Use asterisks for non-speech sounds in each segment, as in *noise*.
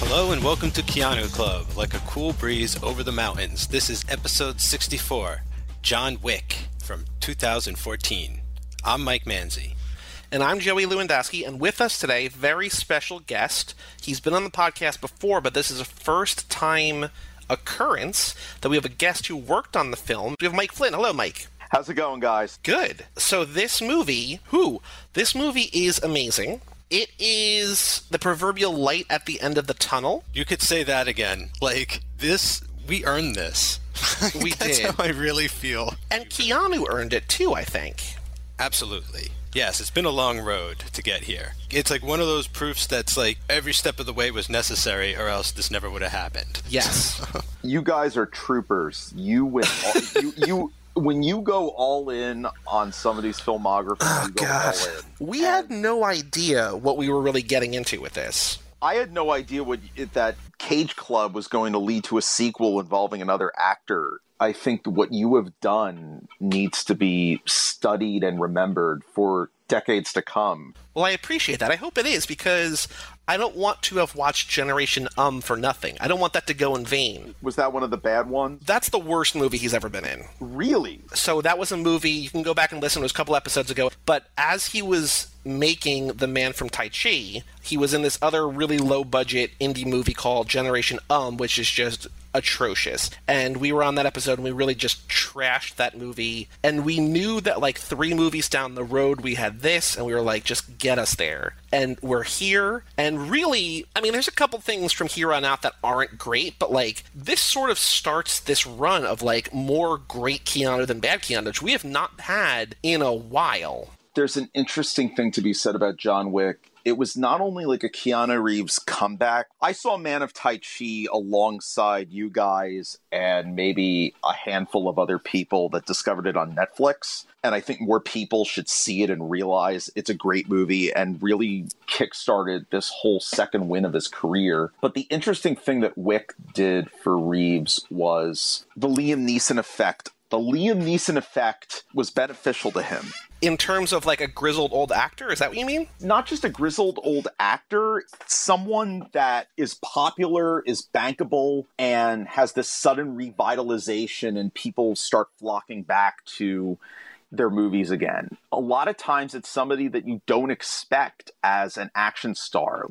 Hello and welcome to Keanu Club, like a cool breeze over the mountains. This is episode 64, John Wick from 2014. I'm Mike Manzi. And I'm Joey Lewandowski, and with us today, very special guest. He's been on the podcast before, but this is a first time occurrence that we have a guest who worked on the film. We have Mike Flynn. Hello, Mike. How's it going, guys? Good. So this movie, who? This movie is amazing. It is the proverbial light at the end of the tunnel. You could say that again. Like, this, we earned this. *laughs* We That's did. how I really feel. And Keanu earned it too, I think. Absolutely. Yes, it's been a long road to get here. It's like one of those proofs that's like every step of the way was necessary, or else this never would have happened. Yes. *laughs* *laughs* You guys are troopers. You went. All, you, you when you go all in on some of these filmographies, oh, you go all in. we had no idea what we were really getting into with this. I had no idea what that Cage Club was going to lead to a sequel involving another actor. I think what you have done needs to be studied and remembered for decades to come. Well, I appreciate that. I hope it is because I don't want to have watched Generation Um for nothing. I don't want that to go in vain. Was that one of the bad ones? That's the worst movie he's ever been in. Really? So that was a movie you can go back and listen. It was a couple episodes ago. But as he was making The Man from Tai Chi, he was in this other really low budget indie movie called Generation Um, which is just atrocious. And we were on that episode and we really just trashed that movie. And we knew that like three movies down the road we had this, and we were like, just get us there. And we're here. And really, I mean, there's a couple things from here on out that aren't great, but like this sort of starts this run of like more great Keanu than bad Keanu, which we have not had in a while. there's an interesting thing to be said about John Wick. It was not only like a Keanu Reeves comeback. I saw Man of Tai Chi alongside you guys and maybe a handful of other people that discovered it on Netflix. And I think more people should see it and realize it's a great movie and really kickstarted this whole second win of his career. But the interesting thing that Wick did for Reeves was the Liam Neeson effect. The Liam Neeson effect was beneficial to him In terms of like a grizzled old actor, is that what you mean? not just a grizzled old actor, someone that is popular, is bankable, and has this sudden revitalization, and people start flocking back to their movies again. A lot of times it's somebody that you don't expect as an action star.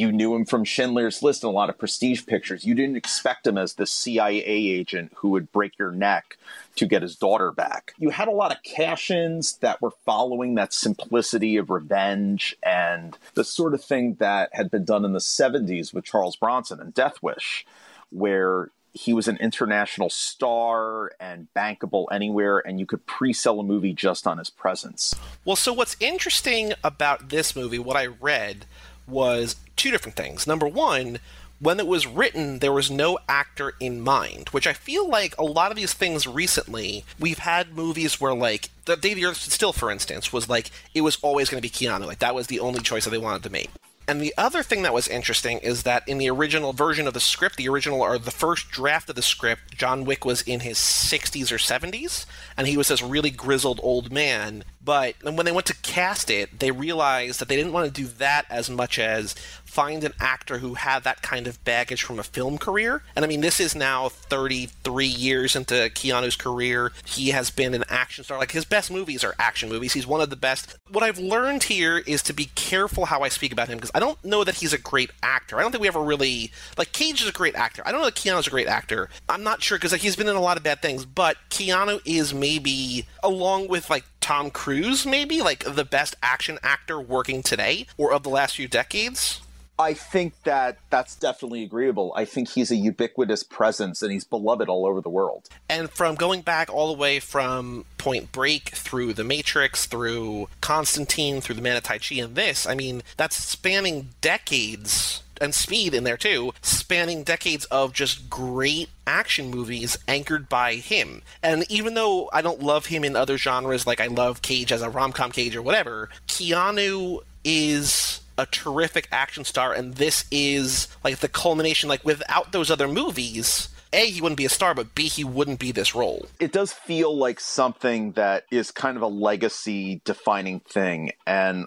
You knew him from Schindler's List and a lot of prestige pictures. You didn't expect him as the CIA agent who would break your neck to get his daughter back. You had a lot of cash ins that were following that simplicity of revenge and the sort of thing that had been done in the 70s with Charles Bronson and Death Wish, where he was an international star and bankable anywhere, and you could pre sell a movie just on his presence. Well, so what's interesting about this movie, what I read, was two different things. Number one, when it was written, there was no actor in mind, which I feel like a lot of these things recently, we've had movies where, like, The Day the Earth Still, for instance, was like, it was always going to be Keanu. Like, that was the only choice that they wanted to make. And the other thing that was interesting is that in the original version of the script, the original or the first draft of the script, John Wick was in his 60s or 70s, and he was this really grizzled old man. But when they went to cast it, they realized that they didn't want to do that as much as find an actor who had that kind of baggage from a film career. And I mean, this is now 33 years into Keanu's career. He has been an action star. Like, his best movies are action movies. He's one of the best. What I've learned here is to be careful how I speak about him because I don't know that he's a great actor. I don't think we ever really. Like, Cage is a great actor. I don't know that Keanu's a great actor. I'm not sure because like, he's been in a lot of bad things, but Keanu is maybe, along with like Tom Cruise, maybe like the best action actor working today or of the last few decades. I think that that's definitely agreeable. I think he's a ubiquitous presence and he's beloved all over the world. And from going back all the way from Point Break through The Matrix, through Constantine, through The Man of Tai Chi, and this, I mean, that's spanning decades. And speed in there too, spanning decades of just great action movies anchored by him. And even though I don't love him in other genres, like I love Cage as a rom com Cage or whatever, Keanu is a terrific action star, and this is like the culmination. Like without those other movies, A, he wouldn't be a star, but B, he wouldn't be this role. It does feel like something that is kind of a legacy defining thing. And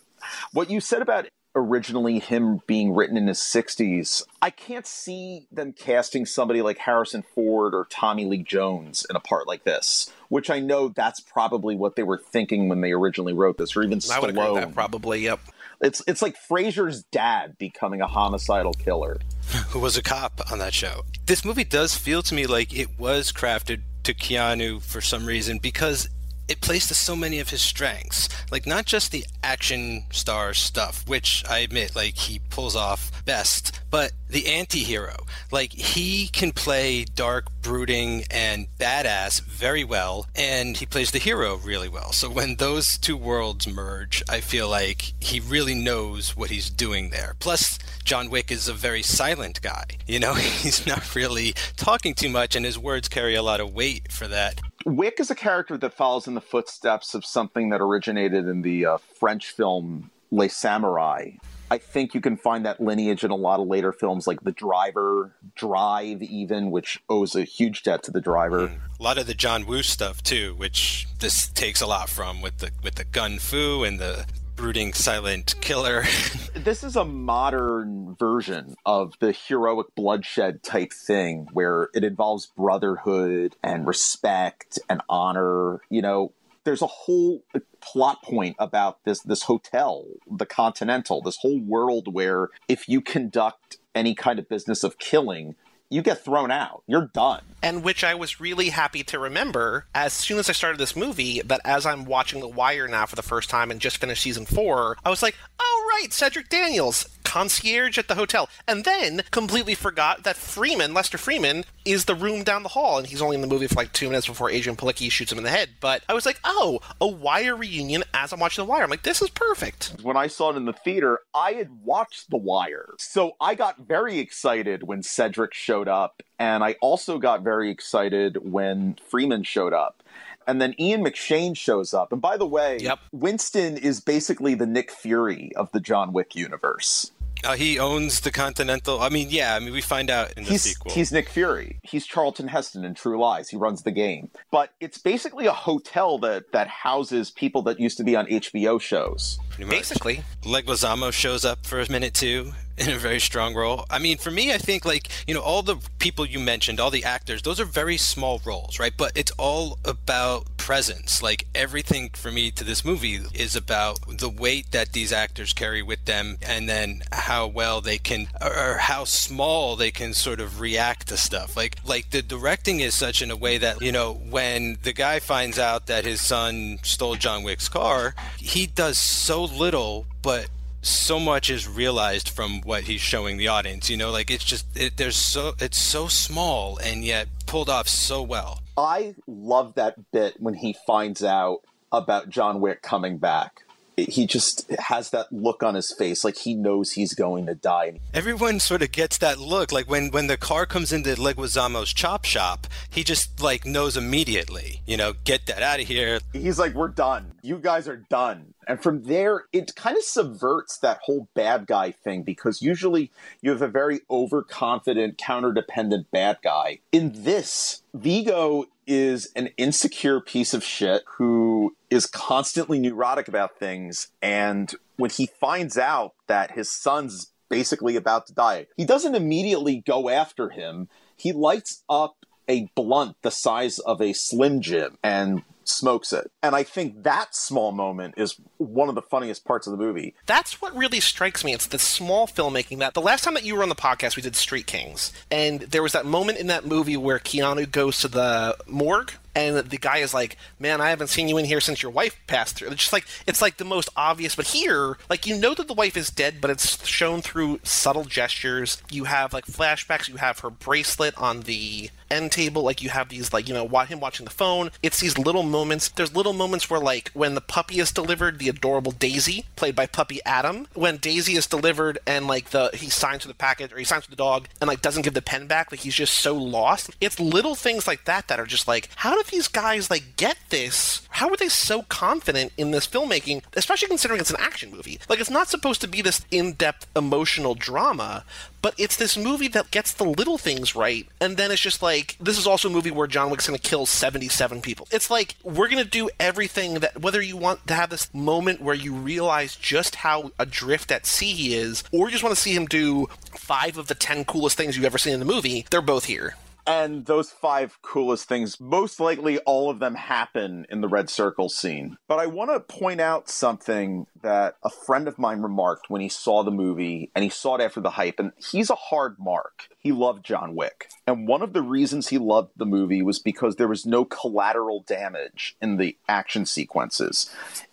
what you said about originally him being written in his 60s, I can't see them casting somebody like Harrison Ford or Tommy Lee Jones in a part like this, which I know that's probably what they were thinking when they originally wrote this, or even I would Stallone. that, probably. Yep. It's it's like Frasier's dad becoming a homicidal killer. *laughs* who was a cop on that show. This movie does feel to me like it was crafted to Keanu for some reason because it plays to so many of his strengths. Like not just the action star stuff, which I admit like he pulls off best, but the anti-hero. Like he can play dark, brooding and badass very well and he plays the hero really well. So when those two worlds merge, I feel like he really knows what he's doing there. Plus John Wick is a very silent guy. You know, *laughs* he's not really talking too much, and his words carry a lot of weight for that. Wick is a character that follows in the footsteps of something that originated in the uh, French film Le Samouraï. I think you can find that lineage in a lot of later films like The Driver, Drive, even, which owes a huge debt to the driver. Mm. A lot of the John Woo stuff too, which this takes a lot from with the with the gun fu and the brooding silent killer. *laughs* This is a modern version of the heroic bloodshed type thing where it involves brotherhood and respect and honor. You know, there's a whole uh, plot point about this this hotel, the Continental, this whole world where if you conduct any kind of business of killing, you get thrown out. You're done. And which I was really happy to remember as soon as I started this movie. That as I'm watching The Wire now for the first time and just finished season four, I was like, "Oh right, Cedric Daniels, concierge at the hotel," and then completely forgot that Freamon, Lester Freamon, is the room down the hall, and he's only in the movie for like two minutes before Adrianne Palicki shoots him in the head. But I was like, "Oh, a Wire reunion." As I'm watching The Wire, I'm like, "This is perfect." when I saw it in the theater, I had watched The Wire. So I got very excited when Cedric showed up, and I also got very excited when Freamon showed up. And then Ian McShane shows up. And by the way, Yep. Winston is basically the Nick Fury of the John Wick universe. uh, he owns the Continental. I mean, yeah. I mean, we find out in the He's, sequel. he's Nick Fury. He's Charlton Heston in True Lies. He runs the game. But it's basically a hotel that, that houses people that used to be on HBO shows. pretty much. Basically, Leguizamo shows up for a minute too in a very strong role. I mean, for me, I think like you know all the people you mentioned, all the actors, those are very small roles, right? But it's all about presence. Like everything for me to this movie is about the weight that these actors carry with them, and then how well they can, or how small they can sort of react to stuff. Like like the directing is such in a way that you know when the guy finds out that his son stole John Wick's car, he does so little, but so much is realized from what he's showing the audience. You know, like it's just it, there's so it's so small and yet pulled off so well. I love that bit when he finds out about John Wick coming back. He just has that look on his face, like he knows he's going to die. Everyone sort of gets that look. Like when when the car comes into Leguizamo's chop shop, he just like knows immediately. You know, get that out of here. He's like, "We're done. You guys are done." And from there, it kind of subverts that whole bad guy thing because usually you have a very overconfident, counter-dependent bad guy. In this, Viggo is an insecure piece of shit who is constantly neurotic about things. And when he finds out that his son's basically about to die, he doesn't immediately go after him. He lights up a blunt the size of a Slim Jim and smokes it. And I think that small moment is one of the funniest parts of the movie. that's what really strikes me. It's the small filmmaking that the last time that you were on the podcast, we did Street Kings, and there was that moment in that movie where Keanu goes to the morgue. And the guy is like, "Man, I haven't seen you in here since your wife passed through." It's just like it's like the most obvious, but here, like you know that the wife is dead, but it's shown through subtle gestures. You have like flashbacks. You have her bracelet on the end table. Like you have these like you know him watching the phone. It's these little moments. There's little moments where like when the puppy is delivered, the adorable Daisy, played by Puppy Adam, when Daisy is delivered and like the he signs to the package or he signs to the dog and like doesn't give the pen back, like he's just so lost. It's little things like that that are just like, how did these guys like get this? How are they so confident in this filmmaking, especially considering it's an action movie? Like it's not supposed to be this in-depth emotional drama, but it's this movie that gets the little things right, and then it's just like this is also a movie where John Wick's going to kill 77 people. It's like we're going to do everything that whether you want to have this moment where you realize just how adrift at sea he is, or you just want to see him do five of the 10 coolest things you've ever seen in the movie, they're both here. And those five coolest things, most likely all of them happen in the Red Circle scene. But I want to point out something that a friend of mine remarked when he saw the movie and he saw it after the hype. And he's a hard mark. He loved John Wick. And one of the reasons he loved the movie was because there was no collateral damage in the action sequences.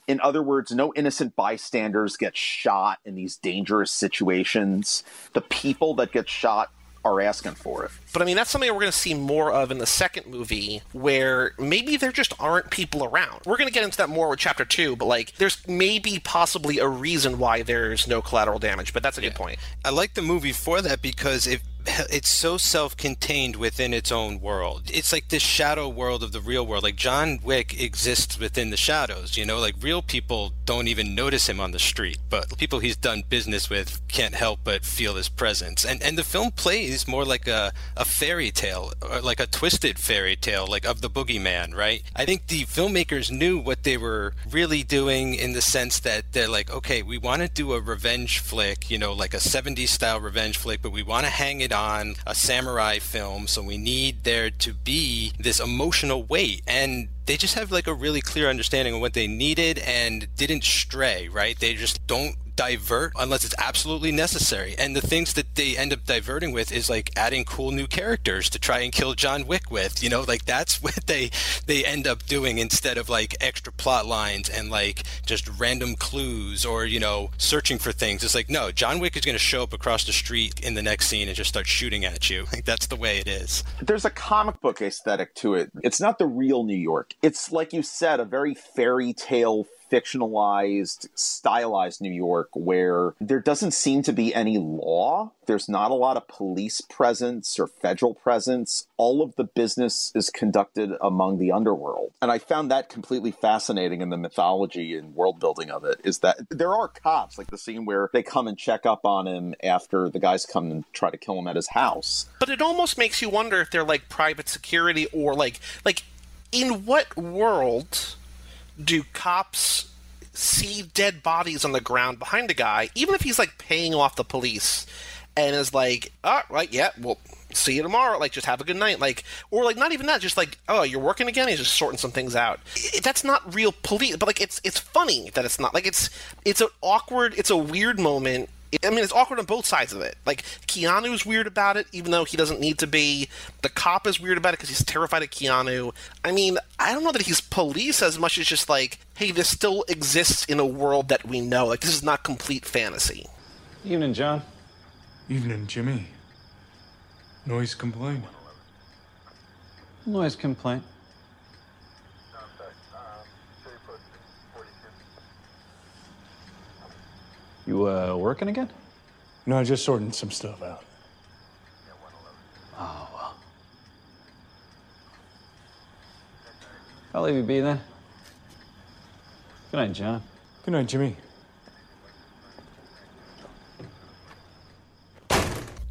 In other words, no innocent bystanders get shot in these dangerous situations. The people that get shot are asking for it. But I mean, that's something we're going to see more of in the second movie, where maybe there just aren't people around. We're going to get into that more with chapter two, but like, there's maybe possibly a reason why there's no collateral damage. But that's a yeah. good point. I like the movie for that because it *laughs* it's so self-contained within its own world. It's like this shadow world of the real world. Like John Wick exists within the shadows, you know, like real people don't even notice him on the street, but people he's done business with can't help but feel his presence. And and the film plays more like a, a fairy tale, or like a twisted fairy tale, like of the boogeyman, right? I think the filmmakers knew what they were really doing in the sense that they're like, okay, we want to do a revenge flick, you know, like a 70s style revenge flick, but we want to hang it on a samurai film, so we need there to be this emotional weight. And they just have like a really clear understanding of what they needed and didn't stray, right? They just don't divert unless it's absolutely necessary. And the things that they end up diverting with is like adding cool new characters to try and kill John Wick with. You know, like that's *laughs* what they they end up doing instead of like extra plot lines and like just random clues or, you know, searching for things. It's like, no, John Wick is going to show up across the street in the next scene and just start shooting at you. *laughs* Like that's the way it is. There's a comic book aesthetic to it. It's not the real New York. It's like you said, a very fairy tale fictionalized, stylized New York where there doesn't seem to be any law. There's not a lot of police presence or federal presence. All of the business is conducted among the underworld. And I found that completely fascinating in the mythology and world building of it is that there are cops, like the scene where they come and check up on him after the guys come and try to kill him at his house. But it almost makes you wonder if they're like private security or like like in what world do cops see dead bodies on the ground behind a guy, even if he's like paying off the police and is like, oh, right, yeah, well, see you tomorrow. Like, just have a good night. Like, or like, not even that. Just like, oh, you're working again. He's just sorting some things out. It, that's not real police. But like, it's it's funny that it's not. Like, it's it's an awkward. It's a weird moment I mean, it's awkward on both sides of it. Like Keanu's weird about it, even though he doesn't need to be. The cop is weird about it because he's terrified of Keanu. I mean, I don't know that he's police as much as just like, hey, this still exists in a world that we know. Like this is not complete fantasy. Evening, John. Evening, Jimmy. Noise complaint. Noise complaint. You uh, working again? No, just sorting some stuff out. Oh, well. I'll leave you be then. Good night, John. Good night, Jimmy.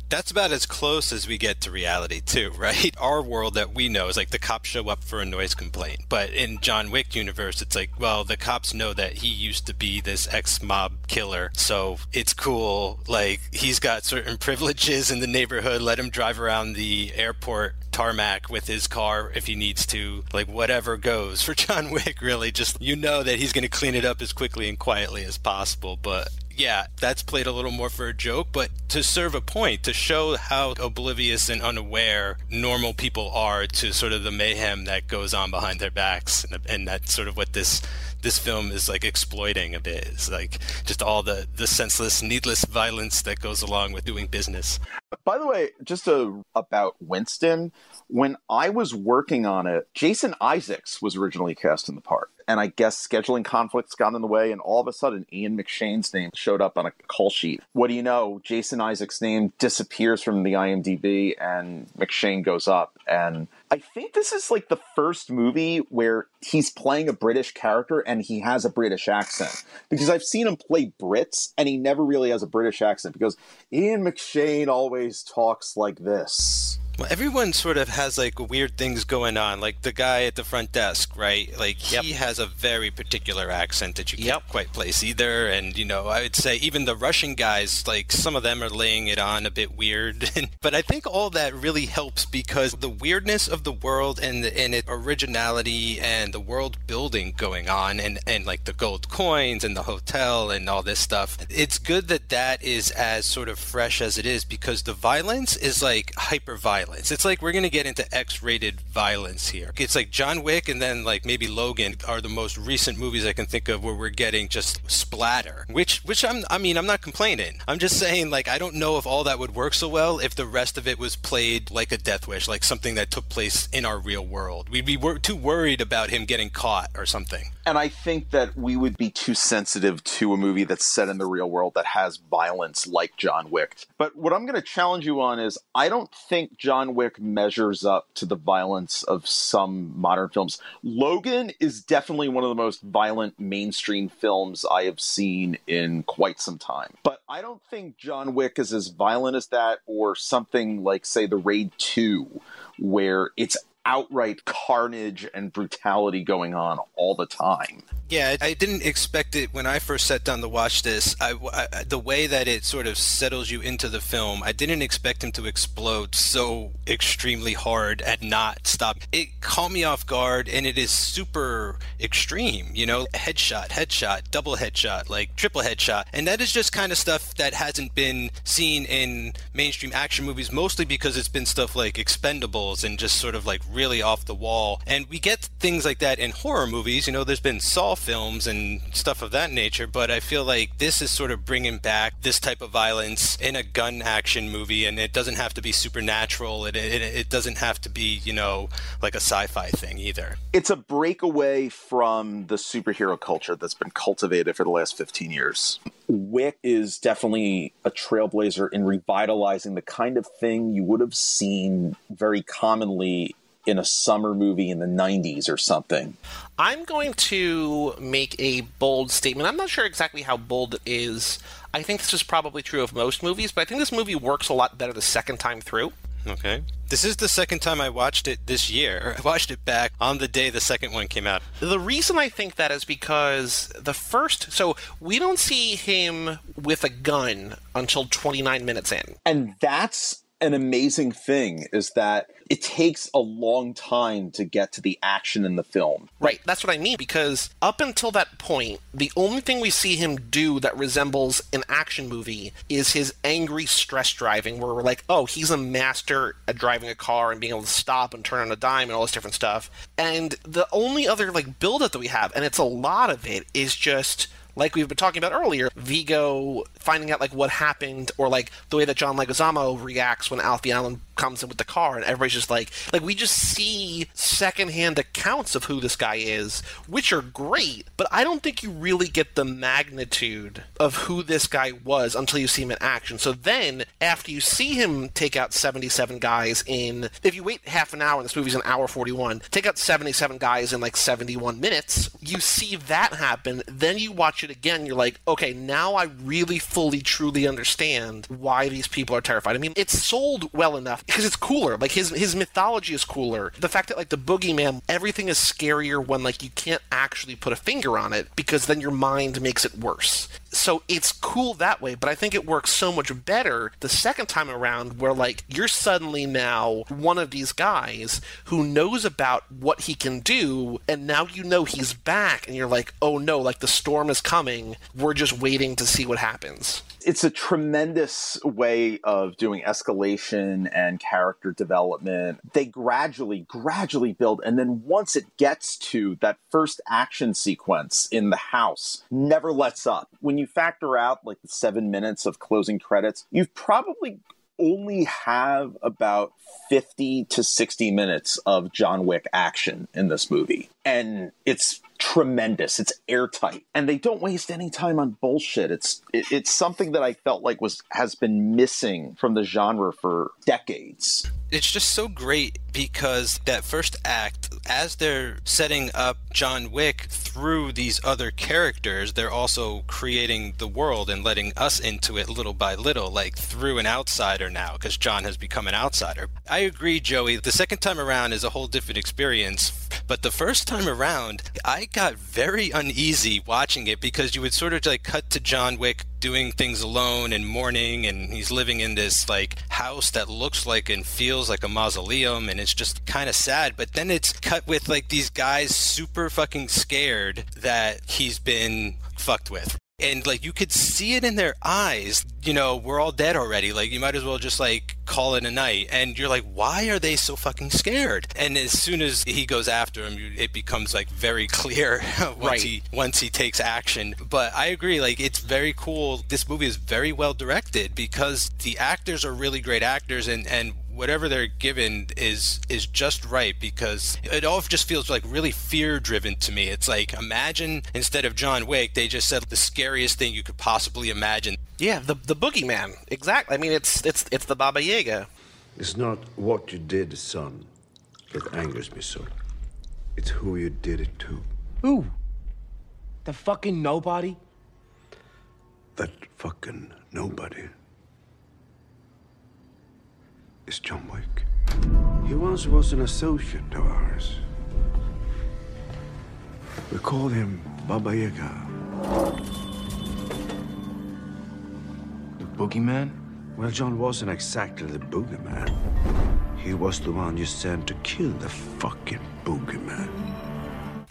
That's about as close as we get to reality too, *laughs* right? Our world that we know is like the cops show up for a noise complaint. But in John Wick universe, it's like, well, the cops know that he used to be this ex-mob killer, so it's cool. Like he's got certain *laughs* privileges in the neighborhood. Let him drive around the airport tarmac with his car if he needs to. Like whatever goes for *laughs* John Wick. Really, just you know that he's going to clean it up as quickly and quietly as possible. But yeah, that's played a little more for a joke, but to serve a point, to show how oblivious and unaware normal people are to sort of the mayhem that goes on behind their backs, and, and that's sort of what this this film is like exploiting a bit. It's like just all the the senseless, needless violence that goes along with doing business. By the way, just a, about Winston, when I was working on it, Jason Isaacs was originally cast in the part and I guess scheduling conflicts got in the way, and all of a sudden Ian McShane's name showed up on a call sheet. What do you know? Jason Isaac's name disappears from the IMDb, and McShane goes up, and I think this is like the first movie where he's playing a British character and he has a British accent. Because I've seen him play Brits and he never really has a British accent because Ian McShane always talks like this. Well, everyone sort of has like weird things going on. Like the guy at the front desk, right? Like Yep. he has a very particular accent that you can't Yep. quite place either. And you know, I would say even the Russian guys, like some of them are laying it on a bit weird. *laughs* but I think all that really helps because the weirdness of the world and the, and its originality and the world building going on, and and like the gold coins and the hotel and all this stuff. It's good that that is as sort of fresh as it is because the violence is like hyper violence. It's like we're going to get into X rated violence here. It's like John Wick and then like maybe Logan are the most recent movies I can think of where we're getting just splatter, which, which I'm, I mean, I'm not complaining. I'm just saying, like, I don't know if all that would work so well if the rest of it was played like a Death Wish, like something that took place in our real world. We'd be wor- too worried about him getting caught or something. And I think that we would be too sensitive to a movie that's set in the real world that has violence like John Wick. But what I'm going to challenge you on is I don't think John Wick measures up to the violence of some modern films. Logan is definitely one of the most violent mainstream films I have seen in quite some time. But I don't think John Wick is as violent as that or something like, say, The Raid 2, where it's outright carnage and brutality going on all the time. Yeah, I didn't expect it when I first sat down to watch this. I, I- the way that it sort of settles you into the film, I didn't expect him to explode so extremely hard and not stop. It caught me off guard, and it is super extreme. You know, headshot, headshot, double headshot, like triple headshot, and that is just kind of stuff that hasn't been seen in mainstream action movies, mostly because it's been stuff like Expendables and just sort of like really off the wall. And we get things like that in horror movies. You know, there's been Saw films and stuff of that nature, but I feel like this is sort of bringing back this type of violence in a gun action movie, and it doesn't have to be supernatural. It, it, it doesn't have to be, you know, like a sci fi thing either. it's a breakaway from the superhero culture that's been cultivated for the last 15 years. Wick is definitely a trailblazer in revitalizing the kind of thing you would have seen very commonly in a summer movie in the 90s or something. I'm going to make a bold statement. I'm not sure exactly how bold it is. I think this is probably true of most movies, but I think this movie works a lot better the second time through. Okay. This is the second time I watched it this year. *laughs* I watched it back on the day the second one came out. The reason I think that is because the first, so we don't see him with a gun until 29 minutes in. And that's an amazing thing is that it takes a long time to get to the action in the film. Right, that's what I mean because up until that point, the only thing we see him do that resembles an action movie is his angry stress driving, where we're like, oh, he's a master at driving a car and being able to stop and turn on a dime and all this different stuff. And the only other like build up that we have, and it's a lot of it, is just like we've been talking about earlier, Viggo finding out like what happened, or like the way that John Leguizamo reacts when Alfie Allen comes in with the car, and everybody's just like, like we just see secondhand accounts of who this guy is, which are great, but I don't think you really get the magnitude of who this guy was until you see him in action. So then, after you see him take out 77 guys in, if you wait half an hour, and this movie's an hour 41, take out 77 guys in like 71 minutes, you see that happen, then you watch it again, you're like, okay, now I really fully, truly understand why these people are terrified. I mean, it's sold well enough because it's cooler. Like his his mythology is cooler. The fact that like the boogeyman, everything is scarier when like you can't actually put a finger on it because then your mind makes it worse. So it's cool that way, but I think it works so much better the second time around where like you're suddenly now one of these guys who knows about what he can do and now you know he's back and you're like, "Oh no, like the storm is coming. We're just waiting to see what happens." It's a tremendous way of doing escalation and character development. They gradually, gradually build, and then once it gets to that first action sequence in the house, never lets up. When you factor out like the seven minutes of closing credits, you've probably only have about 50 to 60 minutes of John Wick action in this movie. And it's tremendous. It's airtight, and they don't waste any time on bullshit. It's it, it's something that I felt like was has been missing from the genre for decades. It's just so great because that first act, as they're setting up John Wick through these other characters, they're also creating the world and letting us into it little by little, like through an outsider now, because John has become an outsider. I agree, Joey. The second time around is a whole different experience, but the first time around, I got very uneasy watching it because you would sort of like cut to John Wick doing things alone and mourning and he's living in this like house that looks like and feels like a mausoleum and it's just kind of sad. But then it's cut with like these guys super fucking scared that he's been fucked with and like you could see it in their eyes you know we're all dead already like you might as well just like call it a night and you're like why are they so fucking scared? And as soon as he goes after him it becomes like very *laughs* clear once Right. he once he takes action. But i agree like it's very cool. This movie is very well directed because the actors are really great actors and and whatever they're given is is just right because it all just feels like really fear driven to me. It's like imagine instead of John Wick, they just said the scariest thing you could possibly imagine. Yeah, the the boogeyman. Exactly. I mean, it's it's it's the Baba Yaga. It's not what you did, son, that angers me so. It's who you did it to. Who? The fucking nobody? That fucking nobody is John Wick. He once was an associate of ours. We called him Baba Yaga. The boogeyman? Well, John wasn't exactly the boogeyman. He was the one you sent to kill the fucking boogeyman.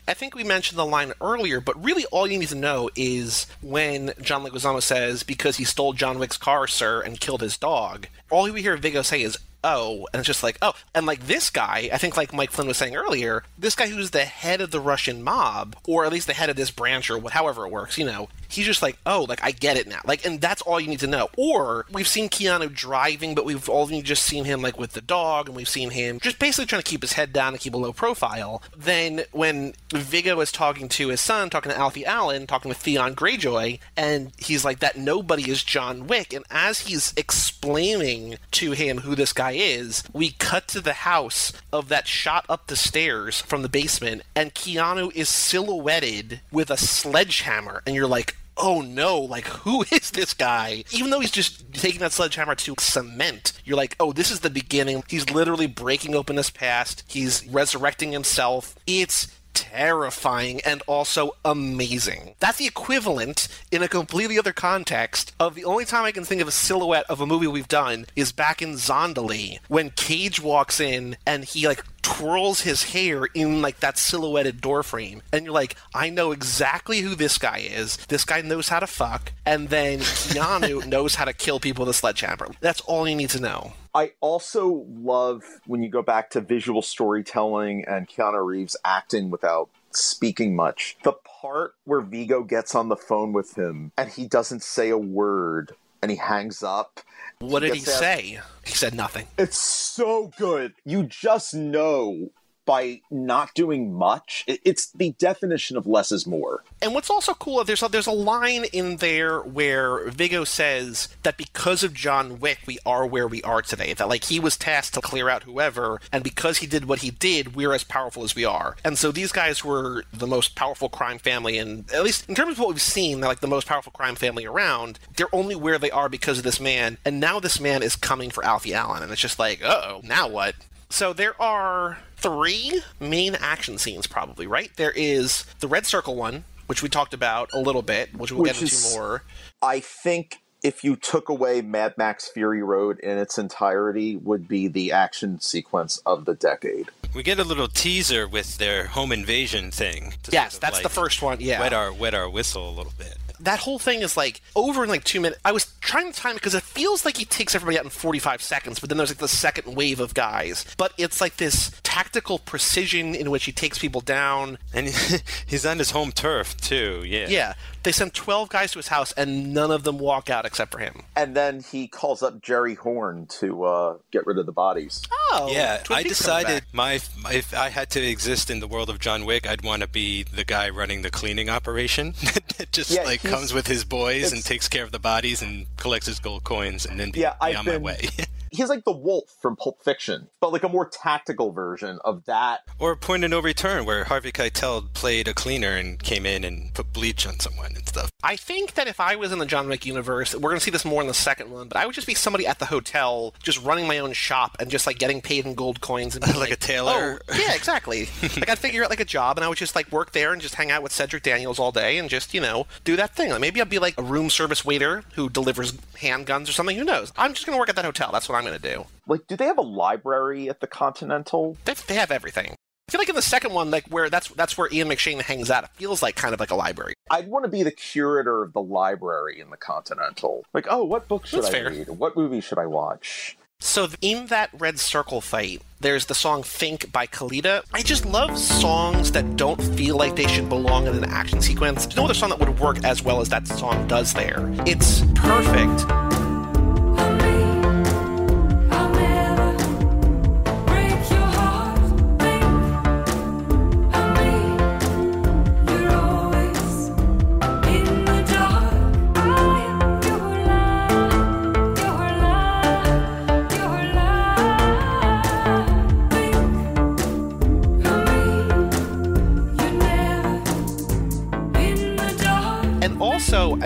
I think we mentioned the line earlier, but really all you need to know is when John Leguizamo says, because he stole John Wick's car, sir, and killed his dog, all we hear Viggo say is, oh, and it's just like, oh. And like this guy, I think like Mike Flynn was saying earlier, this guy who's the head of the Russian mob, or at least the head of this branch, or what, however it works, you know, he's just like, oh, like I get it now. Like, and that's all you need to know. Or we've seen Keanu driving, but we've only just seen him like with the dog, and we've seen him just basically trying to keep his head down and keep a low profile. Then when Viggo is talking to his son, talking to Alfie Allen, talking with Theon Greyjoy, and he's like, that nobody is John Wick. And as he's explaining to him who this guy is, we cut to the house of that shot up the stairs from the basement, and Keanu is silhouetted with a sledgehammer. And you're like, oh no, like who *laughs* is this guy? Even though he's just taking that sledgehammer to cement, you're like, oh, this is the beginning. He's literally breaking open his past. He's resurrecting himself. It's terrifying and also amazing. That's the equivalent in a completely other context of the only time I can think of a silhouette of a movie we've done is back in Zandalee when Cage walks in and he like twirls his hair in like that silhouetted door frame. And you're like i know exactly who this guy is. This guy knows how to fuck. And then keanu *laughs* knows how to kill people with a sledgehammer. That's all you need to know. I also love when you go back to visual storytelling and Keanu Reeves acting without speaking much. The part where Viggo gets on the phone with him and he doesn't say a word and he hangs up. what did he say he said nothing It's so good. You just know by not doing much. It's the definition of less is more. And what's also cool, uh, there's a, there's a line in there where Viggo says that because of John Wick, we are where we are today. That like he was tasked to clear out whoever, and because he did what he did, we're as powerful as we are. And so these guys were the most powerful crime family, and at least in terms of what we've seen, they're like the most powerful crime family around. They're only where they are because of this man, and now this man is coming for Alfie Allen, and it's just like, oh, now what? So there are three main action scenes, probably, right? There is the Red Circle one, which we talked about a little bit, which we'll Which get into is- more. I think if you took away Mad Max Fury Road in its entirety, would be the action sequence of the decade. We get a little teaser with their home invasion thing. Yes, sort of, that's the first one. Yeah. Wet our wet our whistle a little bit. That whole thing is like over in like two minutes. I was trying to time it because it feels like he takes everybody out in 45 seconds, but then there's like the second wave of guys. But it's like this tactical precision in which he takes people down. And *laughs* he's on his home turf too. Yeah. Yeah. They send 12 guys to his house and none of them walk out except for him. And then he calls up Jerry Horn to uh, get rid of the bodies. Oh. Yeah, Twin I decided my, my if I had to exist in the world of John Wick, I'd want to be the guy running the cleaning operation. *laughs* just Yeah, like he's- comes with his boys and takes care of the bodies and collects his gold coins and then be, Yeah, be I've on been- my way. *laughs* He's like the wolf from Pulp Fiction, but like a more tactical version of that. or Point of No Return, where Harvey Keitel played a cleaner and came in and put bleach on someone and stuff. I think that if I was in the John Wick universe, we're going to see this more in the second one, but I would just be somebody at the hotel, just running my own shop and just like getting paid in gold coins and *laughs* being Like a tailor? Oh, yeah, exactly. *laughs* like I'd figure out like a job and I would just like work there and just hang out with Cedric Daniels all day and just you know do that thing. Like maybe I'd be like a room service waiter who delivers handguns or something. Who knows? I'm just going to work at that hotel. That's what I'm going to do. Like, do they have a library at the Continental? They, they have everything. I feel like in the second one, like where that's that's where Ian McShane hangs out. It feels like kind of like a library. I'd want to be the curator of the library in the Continental. Like, oh, what book should That's I fair. read? What movie should I watch? So in that red circle fight, there's the song "Think" by Kaleida. I just love songs that don't feel like they should belong in an action sequence. There's no other song that would work as well as that song does there. It's perfect.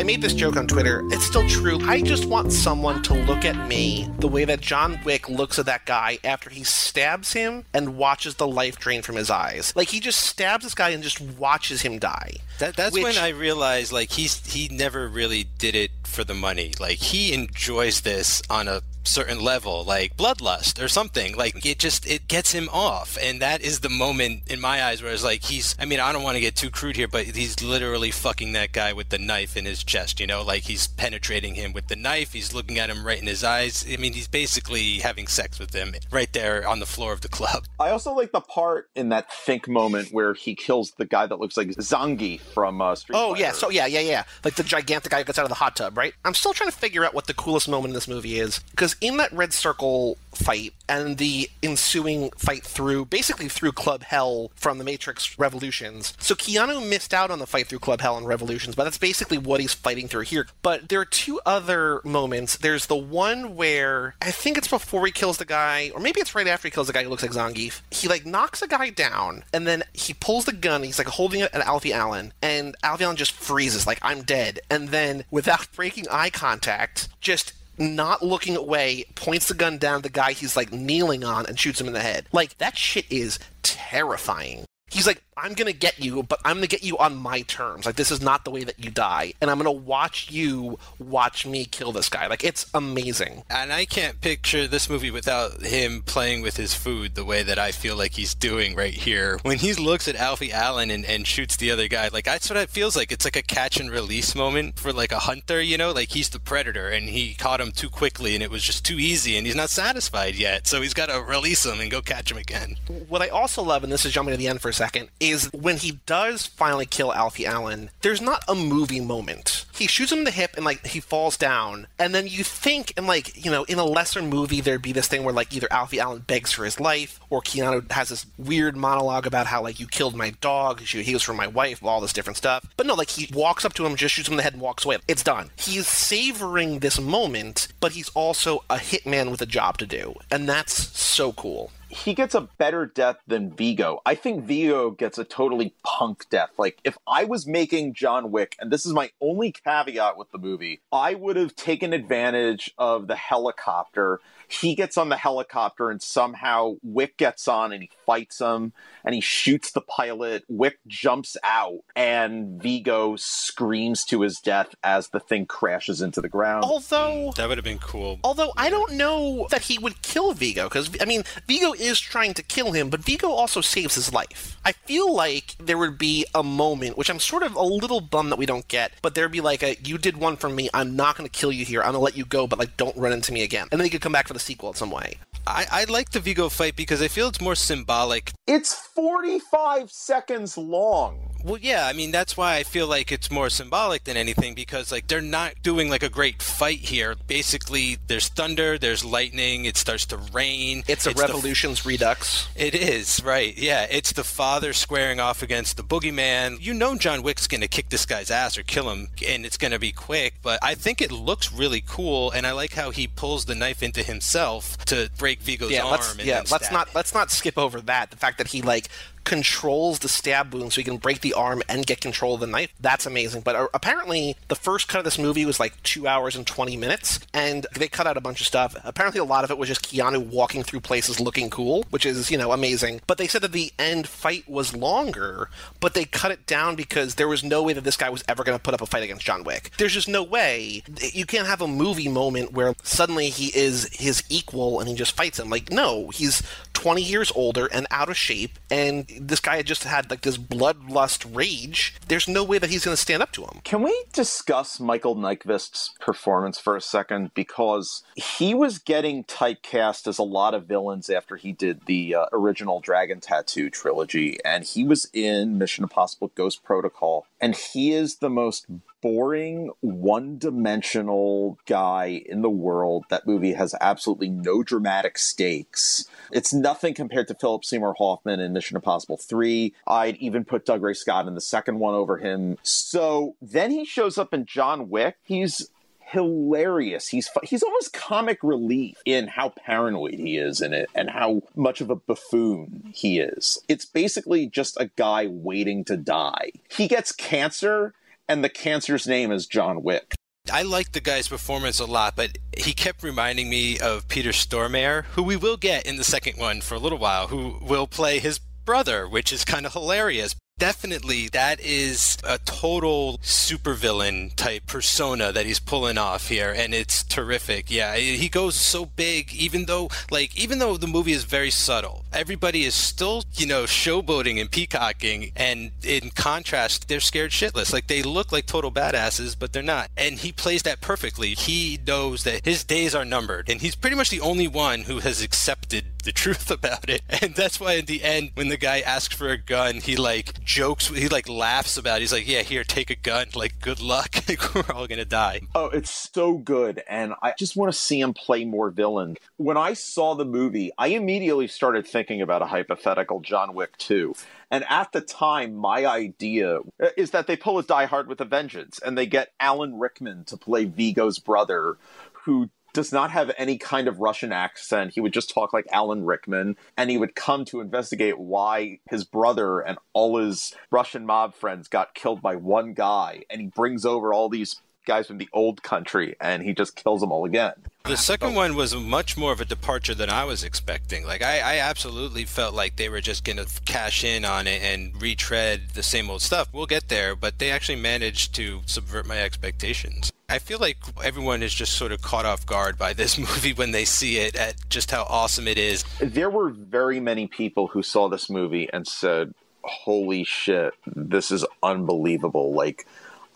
I made this joke on Twitter. It's still true. I just want someone to look at me the way that John Wick looks at that guy after he stabs him and watches the life drain from his eyes. Like he just stabs this guy and just watches him die. That, that's Which- when I realized like he's he never really did it for the money. Like he enjoys this on a certain level, like bloodlust or something. Like it just it gets him off, and that is the moment in my eyes where it's like he's. I mean, I don't want to get too crude here, but he's literally fucking that guy with the knife in his chest. You know, like he's penetrating him with the knife. He's looking at him right in his eyes. I mean, he's basically having sex with him right there on the floor of the club. I also like the part in that think moment where he kills the guy that looks like Zangief from uh, Street Oh yeah, so yeah, yeah, yeah. Like the gigantic guy who gets out of the hot tub, right? I'm still trying to figure out what the coolest moment in this movie is because in that red circle fight and the ensuing fight through basically through Club Hel from the Matrix Revolutions. So Keanu missed out on the fight through Club Hel and Revolutions, but that's basically what he's fighting through here. But there are two other moments. There's the one where I think it's before he kills the guy, or maybe it's right after he kills the guy who looks like Zangief. He like knocks a guy down, and then he pulls the gun. He's like holding it at Alfie Allen, and Alfie Allen just freezes, like I'm dead. And then without breaking eye contact, just not looking away, points the gun down at the guy he's like kneeling on and shoots him in the head. Like that shit is terrifying. He's like, I'm gonna get you, but I'm gonna get you on my terms. Like this is not the way that you die, and I'm gonna watch you watch me kill this guy. Like it's amazing. And I can't picture this movie without him playing with his food the way that I feel like he's doing right here. When he looks at Alfie Allen and, and shoots the other guy, like that's what it feels like. It's like a catch and release moment for like a hunter, you know? Like he's the predator and he caught him too quickly and it was just too easy and he's not satisfied yet. So he's got to release him and go catch him again. What I also love, and this is jumping to the end for a second, is when he does finally kill Alfie Allen, there's not a movie moment. He shoots him in the hip and like he falls down, and then you think and like, you know, in a lesser movie there'd be this thing where like either Alfie Allen begs for his life or Keanu has this weird monologue about how like you killed my dog, he was for my wife, all this different stuff. But no, like he walks up to him, just shoots him in the head and walks away. It's done. He's savoring this moment, but he's also a hitman with a job to do. And that's so cool. He gets a better death than Viggo. I think Viggo gets a totally punk death. Like, if I was making John Wick, and this is my only caveat with the movie, I would have taken advantage of the helicopter. he gets on the helicopter and somehow Wick gets on and he fights him and he shoots the pilot. Wick jumps out and Viggo screams to his death as the thing crashes into the ground. Although mm, That would have been cool. Although I don't know that he would kill Viggo, because I mean, Viggo is trying to kill him, but Viggo also saves his life. I feel like there would be a moment, which I'm sort of a little bummed that we don't get, but there'd be like a, you did one for me, I'm not going to kill you here, I'm going to let you go, but like, don't run into me again. And then he could come back for the sequel in some way. I, I like the Viggo fight because I feel it's more symbolic. It's 45 seconds long. Well, yeah, I mean that's why I feel like it's more symbolic than anything because like they're not doing like a great fight here. Basically, there's thunder, there's lightning, it starts to rain. It's a the f- Revolutions Redux. It is, right. Yeah, it's the father squaring off against the boogeyman. You know John Wick's going to kick this guy's ass or kill him, and it's going to be quick, but I think it looks really cool, and I like how he pulls the knife into himself to break Viggo's yeah, arm. let's and yeah, let's not let's not skip over that. The fact that he like controls the stab wound so he can break the arm and get control of the knife. That's amazing. But uh, apparently, the first cut of this movie was like two hours and 20 minutes, and they cut out a bunch of stuff. Apparently, a lot of it was just Keanu walking through places looking cool, which is, you know, amazing. But they said that the end fight was longer, but they cut it down because there was no way that this guy was ever going to put up a fight against John Wick. There's just no way. You can't have a movie moment where suddenly he is his equal and he just fights him. Like, no, he's 20 years older and out of shape, and this guy had just had like this bloodlust rage. There's no way that he's going to stand up to him. Can we discuss Michael Nyqvist's performance for a second? Because he was getting typecast as a lot of villains after he did the uh, original Dragon Tattoo trilogy, and he was in Mission Impossible Ghost Protocol, and he is the most boring, one dimensional guy in the world. That movie has absolutely no dramatic stakes. It's nothing compared to Philip Seymour Hoffman in Mission Impossible 3. I'd even put Dougray Scott in the second one over him. So then he shows up in John Wick. He's hilarious. He's he's almost comic relief in how paranoid he is in it and how much of a buffoon he is. It's basically just a guy waiting to die. He gets cancer and the cancer's name is John Wick. I like the guy's performance a lot, but he kept reminding me of Peter Stormare, who we will get in the second one for a little while, who will play his brother, which is kind of hilarious. Definitely, that is a total supervillain type persona that he's pulling off here, and it's terrific. Yeah, he goes so big, even though, like, even though the movie is very subtle, everybody is still, you know, showboating and peacocking, and in contrast, they're scared shitless. Like, they look like total badasses, but they're not. And he plays that perfectly. He knows that his days are numbered, and he's pretty much the only one who has accepted the truth *laughs* about it. And that's why in the end, when the guy asks for a gun, he like jokes, he like laughs about it. He's like, yeah, here, take a gun. Like, good luck. *laughs* We're all going to die. Oh, it's so good. And I just want to see him play more villain. When I saw the movie, I immediately started thinking about a hypothetical John Wick 2. And at the time, my idea uh, is that they pull a Die Hard with a Vengeance and they get Alan Rickman to play Viggo's brother, who does not have any kind of Russian accent. He would just talk like Alan Rickman, and he would come to investigate why his brother and all his Russian mob friends got killed by one guy. And he brings over all these guys from the old country, and he just kills them all again. The second one was much more of a departure than I was expecting. Like, I, I absolutely felt like they were just going to cash in on it and retread the same old stuff. We'll get there, but they actually managed to subvert my expectations. I feel like everyone is just sort of caught off guard by this *laughs* movie when they see it at just how awesome it is. There were very many people who saw this movie and said, Holy shit, this is unbelievable. Like,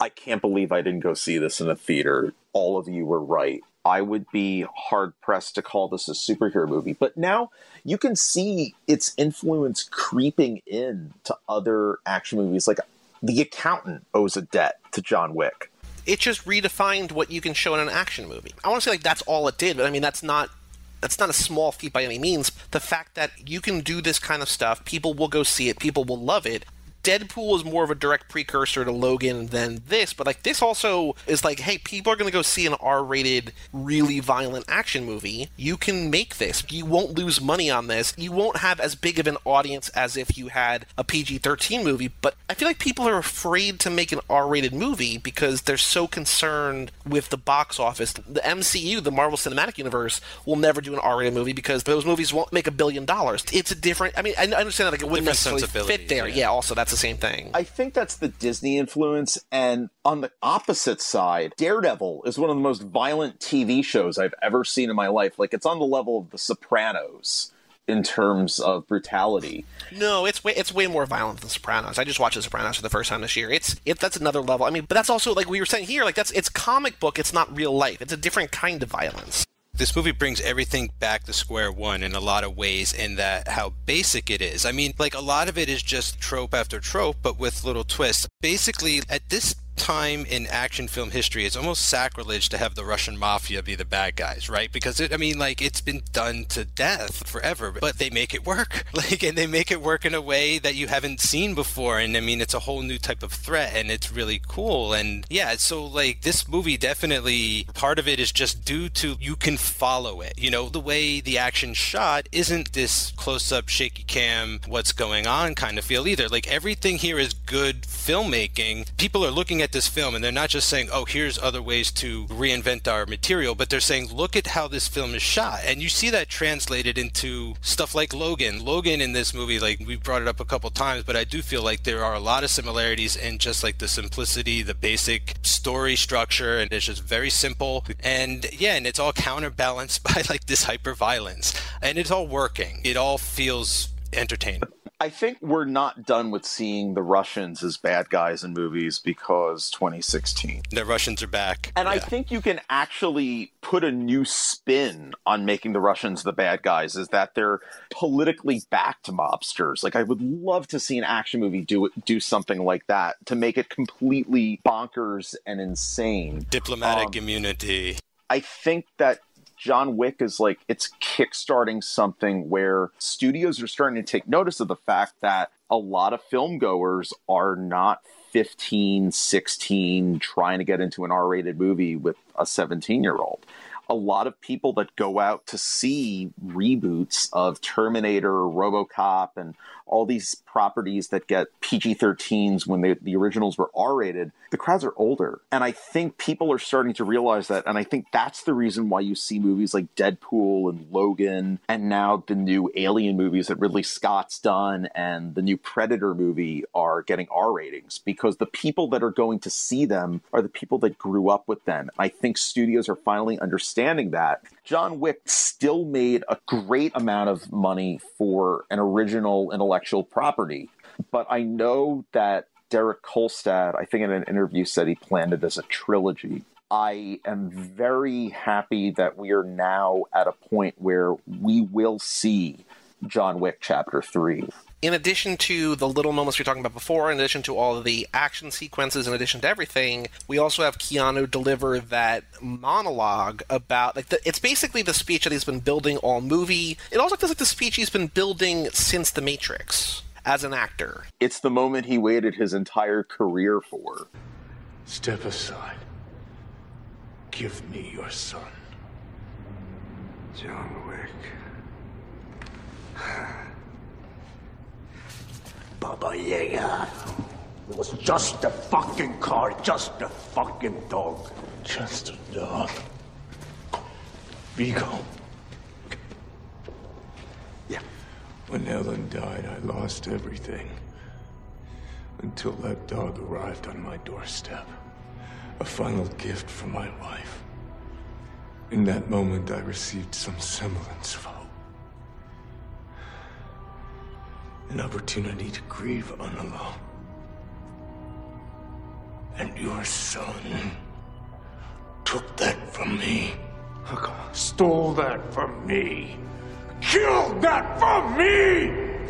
I can't believe I didn't go see this in a theater. All of you were right. I would be hard pressed to call this a superhero movie. But now you can see its influence creeping in to other action movies. Like The Accountant owes a debt to John Wick. It just redefined what you can show in an action movie. I want to say like that's all it did, but I mean that's not that's not a small feat by any means. The fact that you can do this kind of stuff, people will go see it, people will love it, Deadpool is more of a direct precursor to Logan than this, but like this also is like, hey, people are going to go see an R-rated, really violent action movie. You can make this. You won't lose money on this. You won't have as big of an audience as if you had a PG-13 movie. But I feel like people are afraid to make an R-rated movie because they're so concerned with the box office. The MCU, the Marvel Cinematic Universe, will never do an R-rated movie because those movies won't make a billion dollars. It's a different. I mean, I understand that like, it wouldn't Different necessarily fit there. Yeah. yeah. Also, that's the same thing. I think that's the Disney influence. And on the opposite side, Daredevil is one of the most violent TV shows I've ever seen in my life. Like, it's on the level of The Sopranos in terms of brutality. No, it's way it's way more violent than Sopranos. I just watched The Sopranos for the first time this year. It's it that's another level. I mean, but that's also like we were saying here, like that's it's comic book. It's not real life. It's a different kind of violence. This movie brings everything back to square one in a lot of ways in that how basic it is. I mean, like a lot of it is just trope after trope, but with little twists. Basically, at this time in action film history, it's almost sacrilege to have the Russian mafia be the bad guys, right? Because it, I mean, like it's been done to death forever, but they make it work. *laughs* Like, and they make it work in a way that you haven't seen before. And I mean, it's a whole new type of threat, and it's really cool. And yeah, so like this movie definitely part of it is just due to you can follow it. You know, the way the action shot isn't this close up, shaky cam, what's going on kind of feel either. Like everything here is good filmmaking. People are looking at this film and they're not just saying, oh, here's other ways to reinvent our material, but they're saying, look at how this film is shot. And you see that translated into stuff like Logan. Logan in this movie, like we brought it up a couple times, but I do feel like there are a lot of similarities in just like the simplicity, the basic story structure, and it's just very simple. And yeah, and it's all counterbalanced *laughs* by like this hyper violence. And it's all working. It all feels entertaining. I think we're not done with seeing the Russians as bad guys in movies because 2016. The Russians are back. And I think you can actually put a new spin on making the Russians the bad guys is that they're politically backed mobsters. Like I would love to see an action movie do it, do something like that to make it completely bonkers and insane. diplomatic Um, immunity. I think that John Wick is like it's kickstarting something where studios are starting to take notice of the fact that a lot of film goers are not 15, 16 trying to get into an R-rated movie with a 17-year-old. A lot of people that go out to see reboots of Terminator, RoboCop and all these properties that get PG-13s when they, the originals were R-rated, the crowds are older. And I think people are starting to realize that. And I think that's the reason why you see movies like Deadpool and Logan and now the new Alien movies that Ridley Scott's done and the new Predator movie are getting R ratings because the people that are going to see them are the people that grew up with them. I think studios are finally understanding that. John Wick still made a great amount of money for an original intellectual property, but I know that Derek Kolstad, I think in an interview, said he planned it as a trilogy. I am very happy that we are now at a point where we will see John Wick Chapter 3. In addition to the little moments we were talking about before, in addition to all of the action sequences, in addition to everything, we also have Keanu deliver that monologue about like the, it's basically the speech that he's been building all movie. It also feels like the speech he's been building since The Matrix as an actor. It's the moment he waited his entire career for. Step aside. Give me your son. John Wick. *sighs* Baba Yaga. It was just a fucking car, just a fucking dog. Just a dog. Viggo. Yeah. When Ellen died, I lost everything. Until that dog arrived on my doorstep. A final gift from my wife. In that moment, I received some semblance of An opportunity to grieve unalone. And your son took that from me. Stole that from me. Killed that from me!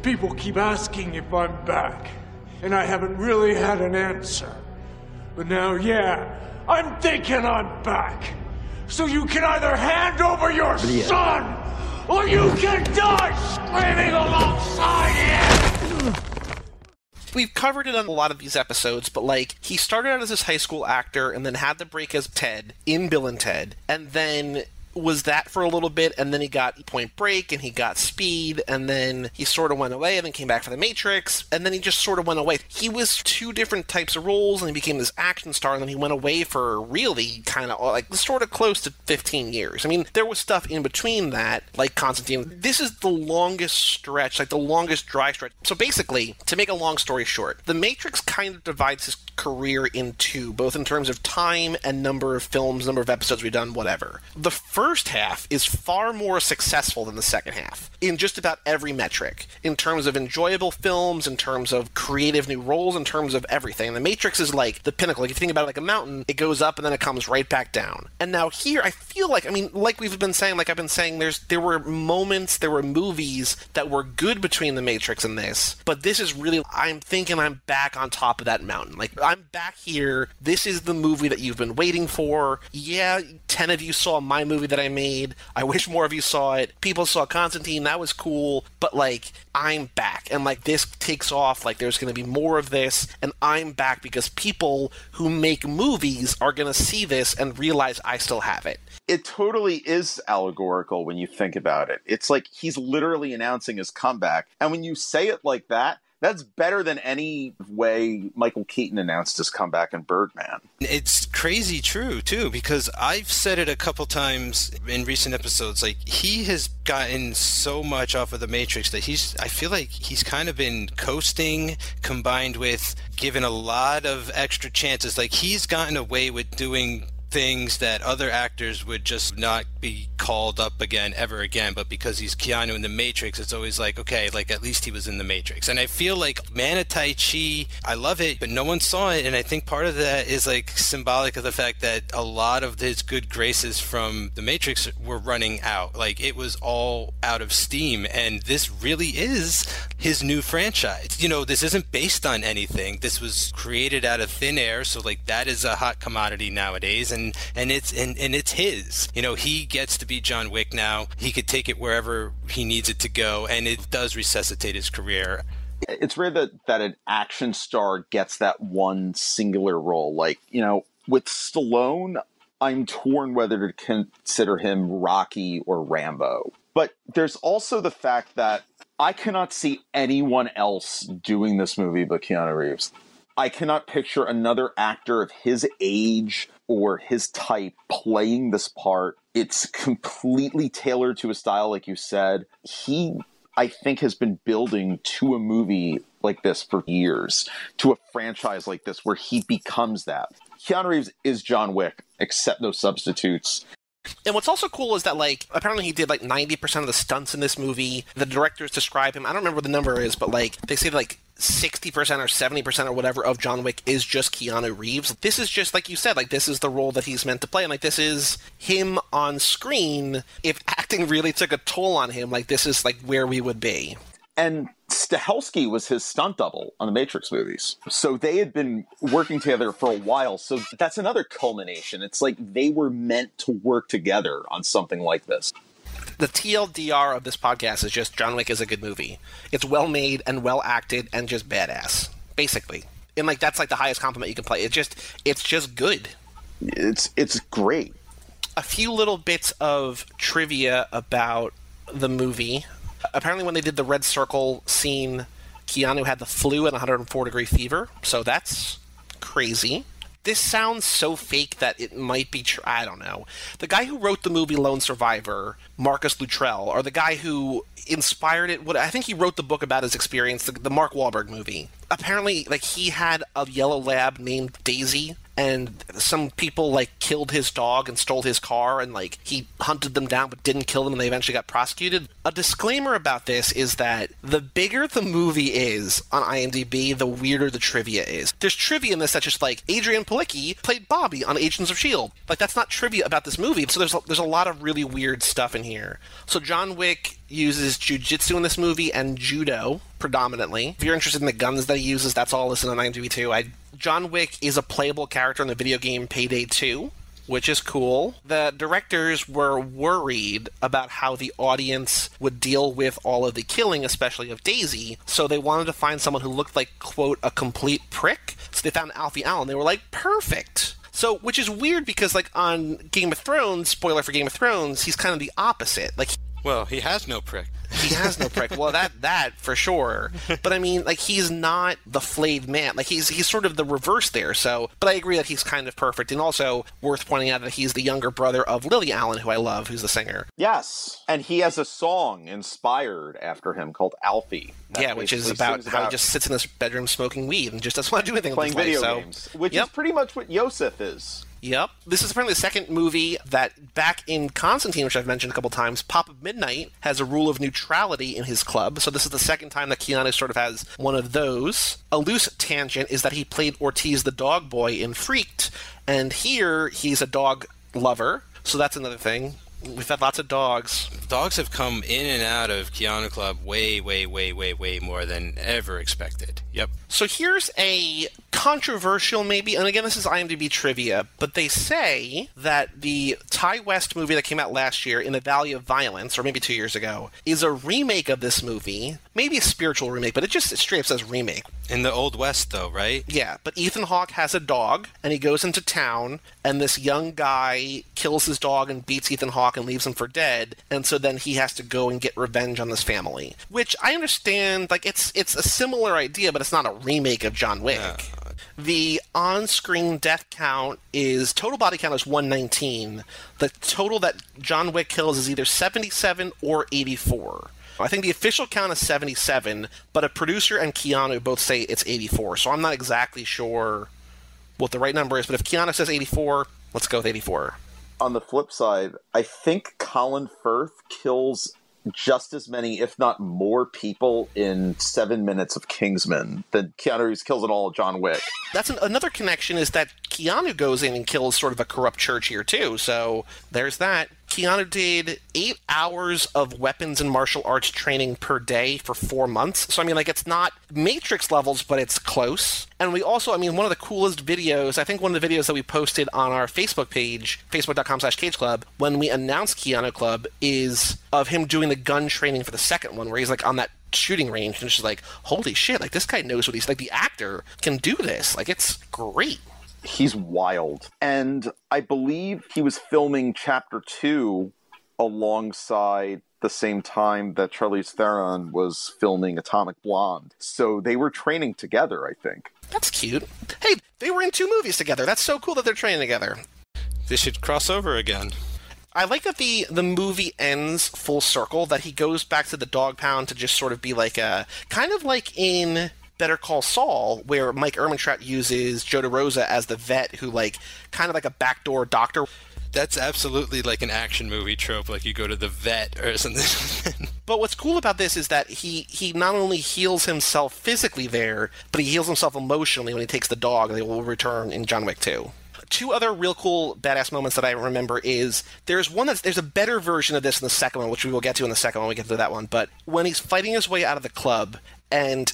People keep asking if I'm back, and I haven't really had an answer. But now, yeah, I'm thinking I'm back. So you can either hand over your son, or you can die screaming alongside him! we've covered it on a lot of these episodes, but like he started out as this high school actor and then had the break as Ted in Bill and Ted, and then was that for a little bit, and then he got Point Break, and he got Speed, and then he sort of went away, and then came back for The Matrix, and then he just sort of went away. He was two different types of roles, and he became this action star, and then he went away for really kind of like sort of close to 15 years. I mean, there was stuff in between that, like Constantine. This is the longest stretch, like the longest dry stretch. So basically, to make a long story short, The Matrix kind of divides his career in two, both in terms of time and number of films, number of episodes we've done, whatever. The first half is far more successful than the second half in just about every metric, in terms of enjoyable films, in terms of creative new roles, in terms of everything. The Matrix is like the pinnacle. Like if you think about it like a mountain, it goes up and then it comes right back down. And now here, I feel like, I mean, like we've been saying, like I've been saying, there's there were moments, there were movies that were good between The Matrix and this, but this is really, I'm thinking I'm back on top of that mountain. Like I'm back here. This is the movie that you've been waiting for. Yeah, 10 of you saw my movie that I made. I wish more of you saw it. People saw Constantine. That was cool. But, like, I'm back. And, like, this takes off. Like, there's going to be more of this. And I'm back because people who make movies are going to see this and realize I still have it. It totally is allegorical when you think about it. It's like he's literally announcing his comeback. And when you say it like that, that's better than any way Michael Keaton announced his comeback in Birdman. It's crazy true too because I've said it a couple times in recent episodes. Like he has gotten so much off of the Matrix that he's. I feel like he's kind of been coasting, combined with given a lot of extra chances. Like he's gotten away with doing things that other actors would just not be called up again ever again. But because he's Keanu in the Matrix, it's always like, okay, like at least he was in the Matrix. And I feel like Man of Tai Chi, I love it, but no one saw it. And I think part of that is like symbolic of the fact that a lot of his good graces from the Matrix were running out. Like it was all out of steam. And this really is his new franchise. You know, this isn't based on anything. This was created out of thin air. So like that is a hot commodity nowadays. And and and it's and, and it's his. You know, he gets to be John Wick now. He could take it wherever he needs it to go, and it does resuscitate his career. It's rare that that an action star gets that one singular role. Like you know, with Stallone, I'm torn whether to consider him Rocky or Rambo. But there's also the fact that I cannot see anyone else doing this movie but Keanu Reeves. I cannot picture another actor of his age or his type playing this part. It's completely tailored to his style, like you said. He, I think, has been building to a movie like this for years, to a franchise like this where he becomes that. Keanu Reeves is John Wick, except no substitutes. And what's also cool is that, like, apparently he did like 90% of the stunts in this movie. The directors describe him, I don't remember what the number is, but like, they say like 60% or 70% or whatever of John Wick is just Keanu Reeves. This is just, like you said, like, this is the role that he's meant to play. And, like, this is him on screen. If *laughs* acting really took a toll on him, like, this is, like, where we would be. And Stahelski was his stunt double on the Matrix movies. So they had been working together for a while. So that's another culmination. It's like they were meant to work together on something like this. The TLDR of this podcast is just John Wick is a good movie. It's well made and well acted and just badass, basically. And like that's like the highest compliment you can play. It's just it's just good. It's it's great. A few little bits of trivia about the movie apparently when they did the red circle scene, Keanu had the flu and 104 degree fever, so that's crazy. This sounds so fake that it might be true. I don't know. The guy who wrote the movie Lone Survivor, Marcus Luttrell, or the guy who inspired it. What I think he wrote the book about his experience, the, the Mark Wahlberg movie. Apparently, like he had a yellow lab named Daisy and some people like killed his dog and stole his car and like he hunted them down but didn't kill them and they eventually got prosecuted. A disclaimer about this is that the bigger the movie is on IMDb, the weirder the trivia is. There's trivia in this that's just like Adrianne Palicki played Bobby on Agents of Shield. Like that's not trivia about this movie. So there's a, there's a lot of really weird stuff in here. So John Wick uses jujitsu in this movie and judo predominantly. If you're interested in the guns that he uses, that's all listed on IMDb too. I John Wick is a playable character in the video game Payday 2. which is cool. The directors were worried about how the audience would deal with all of the killing, especially of Daisy, so they wanted to find someone who looked like, quote, a complete prick. So they found Alfie Allen. They were like, perfect. So, which is weird because, like, on Game of Thrones, spoiler for Game of Thrones, he's kind of the opposite. Like, Well, he has no prick. he has no prick. Well, that that for sure. But I mean, like he's not the flayed man. Like he's he's sort of the reverse there. So, but I agree that he's kind of perfect, and also worth pointing out that he's the younger brother of Lily Allen, who I love, who's the singer. Yes, and he has a song inspired after him called Alfie. that yeah, which is basically about sings how he just sits in his bedroom smoking weed and just doesn't want to do anything playing with his video life. games, So, which yep. is pretty much what Iosef is. Yep. This is apparently the second movie that back in Constantine, which I've mentioned a couple times, Papa Midnight has a rule of neutrality in his club. So this is the second time that Keanu sort of has one of those. A loose tangent is that he played Ortiz the dog boy in Freaked, and here he's a dog lover. So that's another thing. We've had lots of dogs. Dogs have come in and out of Keanu Club way, way, way, way, way more than ever expected. Yep. So here's a controversial, maybe, and again, this is IMDb trivia, but they say that the Ti West movie that came out last year, In the Valley of Violence, or maybe two years ago, is a remake of this movie. Maybe a spiritual remake, but it just straight up says remake. In the Old West, though, right? Yeah, but Ethan Hawke has a dog, and he goes into town, and this young guy kills his dog and beats Ethan Hawke and leaves him for dead, and so then he has to go and get revenge on this family. Which I understand, like it's it's a similar idea, but it's not a remake of John Wick. The on-screen death count is total body count is 119. The total that John Wick kills is either 77 or 84. I think the official count is 77, but a producer and Keanu both say it's 84. So I'm not exactly sure what the right number is, but if Keanu says 84, let's go with 84. On the flip side, I think Colin Firth kills just as many, if not more, people in seven minutes of Kingsman than Keanu Reeves kills in all of John Wick. That's an, another connection is that Keanu goes in and kills sort of a corrupt church here too. So there's that. Keanu did eight hours of weapons and martial arts training per day for four months. So I mean, like it's not Matrix levels, but it's close. And we also, I mean, one of the coolest videos. I think one of the videos that we posted on our Facebook page, facebook.com/slash Cage Club, when we announced Keanu Club, is of him doing the gun training for the second one, where he's like on that shooting range and just like, holy shit, like this guy knows what he's like. The actor can do this. Like it's great. He's wild. And I believe he was filming chapter two alongside the same time that Charlize Theron was filming Atomic Blonde. So they were training together, I think. That's cute. Hey, they were in two movies together. That's so cool that they're training together. They should cross over again. I like that the the movie ends full circle. That he goes back to the dog pound to just sort of be like a kind of like in Better Call Saul, where Mike Ehrmantraut uses Joe DeRosa as the vet who like kind of like a backdoor doctor. That's absolutely like an action movie trope, like you go to the vet or *laughs* something. But what's cool about this is that he he not only heals himself physically there, but he heals himself emotionally when he takes the dog. And they will return in John Wick 2. Two other real cool badass moments that I remember is there's one that's there's a better version of this in the second one, which we will get to in the second one. when We get to that one, but when he's fighting his way out of the club and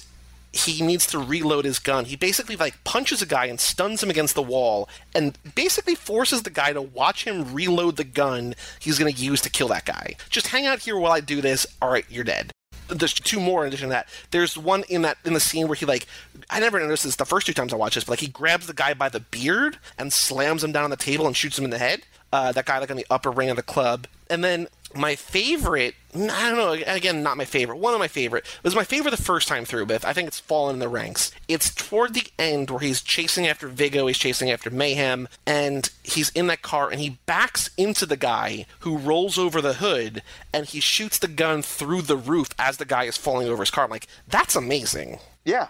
he needs to reload his gun. He basically like punches a guy and stuns him against the wall and basically forces the guy to watch him reload the gun he's going to use to kill that guy. Just hang out here while I do this. All right, you're dead. There's two more in addition to that. There's one in that in the scene where he like I never noticed this the first two times I watched this, but like he grabs the guy by the beard and slams him down on the table and shoots him in the head. Uh, that guy like on the upper ring of the club. And then my favorite, I don't know, again, not my favorite, one of my favorite, it was my favorite the first time through, but I think it's fallen in the ranks. It's toward the end where he's chasing after Viggo, he's chasing after Mayhem, and he's in that car and he backs into the guy who rolls over the hood and he shoots the gun through the roof as the guy is falling over his car. I'm like, that's amazing. Yeah,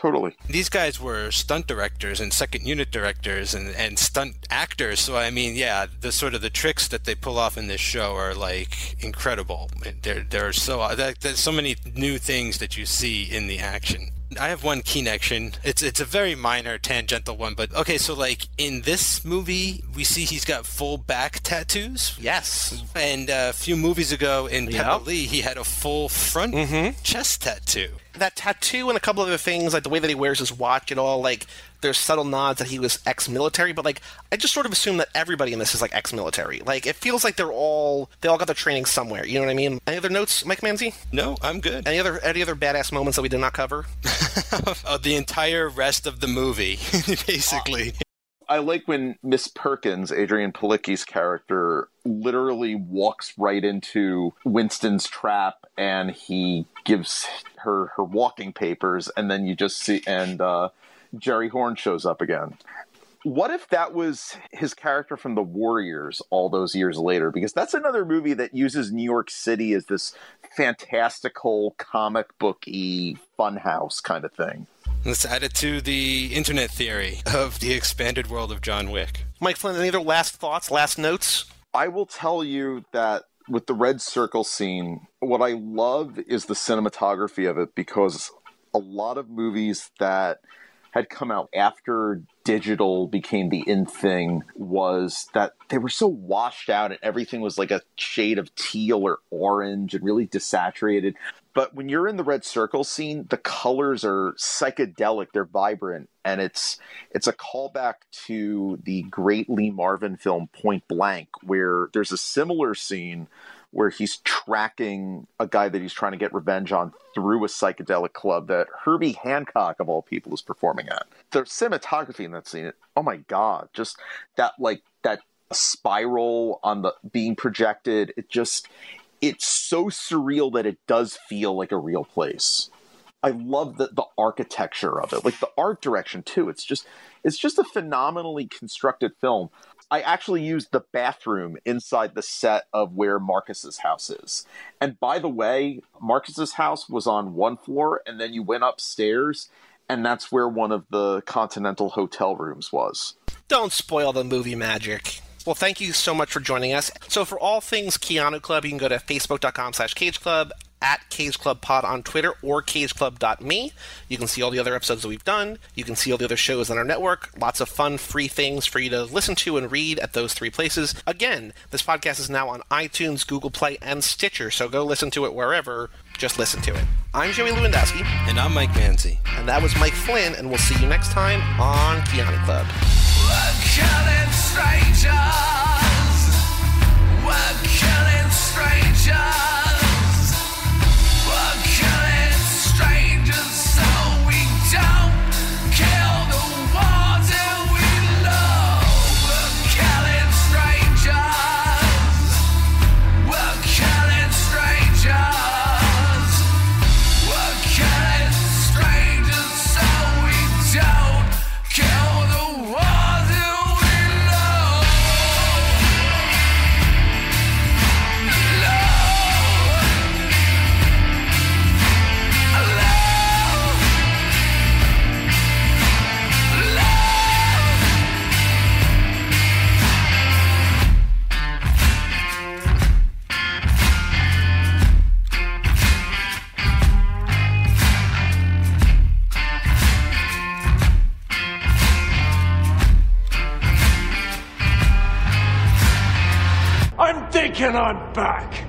totally. These guys were stunt directors and second unit directors and, and stunt actors. So I mean, yeah, the sort of the tricks that they pull off in this show are like incredible. There, there are so there's so many new things that you see in the action. I have one connection. It's it's a very minor tangential one, but okay. So like in this movie, we see he's got full back tattoos. Yes. And uh, a few movies ago in Yep. Pippa Lee, he had a full front chest tattoo. that tattoo and a couple other things, like the way that he wears his watch, and all like there's subtle nods that he was ex-military, but like I just sort of assume that everybody in this is like ex-military. Like it feels like they're all they all got their training somewhere. You know what I mean? Any other notes, Mike Manzi? No, I'm good. Any other any other badass moments that we did not cover? *laughs* uh, the entire rest of the movie, *laughs* basically. I like when Miss Perkins, Adrianne Palicki's character, literally walks right into Winston's trap and he gives her her walking papers, and then you just see and uh, Jerry Horn shows up again. What if that was his character from The Warriors all those years later? Because that's another movie that uses New York City as this fantastical comic booky funhouse kind of thing. Let's add it to the internet theory of the expanded world of John Wick. Mike Flynn, any other last thoughts, last notes? I will tell you that with the red circle scene, what I love is the cinematography of it because a lot of movies that had come out after digital became the in thing was that they were so washed out and everything was like a shade of teal or orange and really desaturated. But when you're in the red circle scene, the colors are psychedelic, they're vibrant, and it's it's a callback to the great Lee Marvin film Point Blank, where there's a similar scene where he's tracking a guy that he's trying to get revenge on through a psychedelic club that Herbie Hancock, of all people, is performing at. The cinematography in that scene, oh my god, just that like that spiral on the being projected, it just it's so surreal that it does feel like a real place. I love the the architecture of it, like the art direction too. It's just it's just a phenomenally constructed film. I actually used the bathroom inside the set of where Marcus's house is. And by the way, Marcus's house was on one floor, and then you went upstairs, and that's where one of the Continental hotel rooms was. Don't spoil the movie magic. Well, thank you so much for joining us. So, for all things Keanu Club, you can go to facebook.com slash cage club, at Cage Club Pod on Twitter or cageclub.me. You can see all the other episodes that we've done. You can see all the other shows on our network. Lots of fun, free things for you to listen to and read at those three places. Again, this podcast is now on iTunes, Google Play, and Stitcher, so go listen to it wherever. Just listen to it. I'm Joey Lewandowski. And I'm Mike Manzi. And that was Mike Flynn, and we'll see you next time on Keanu Club. We're killing strangers. Thinking I'm back.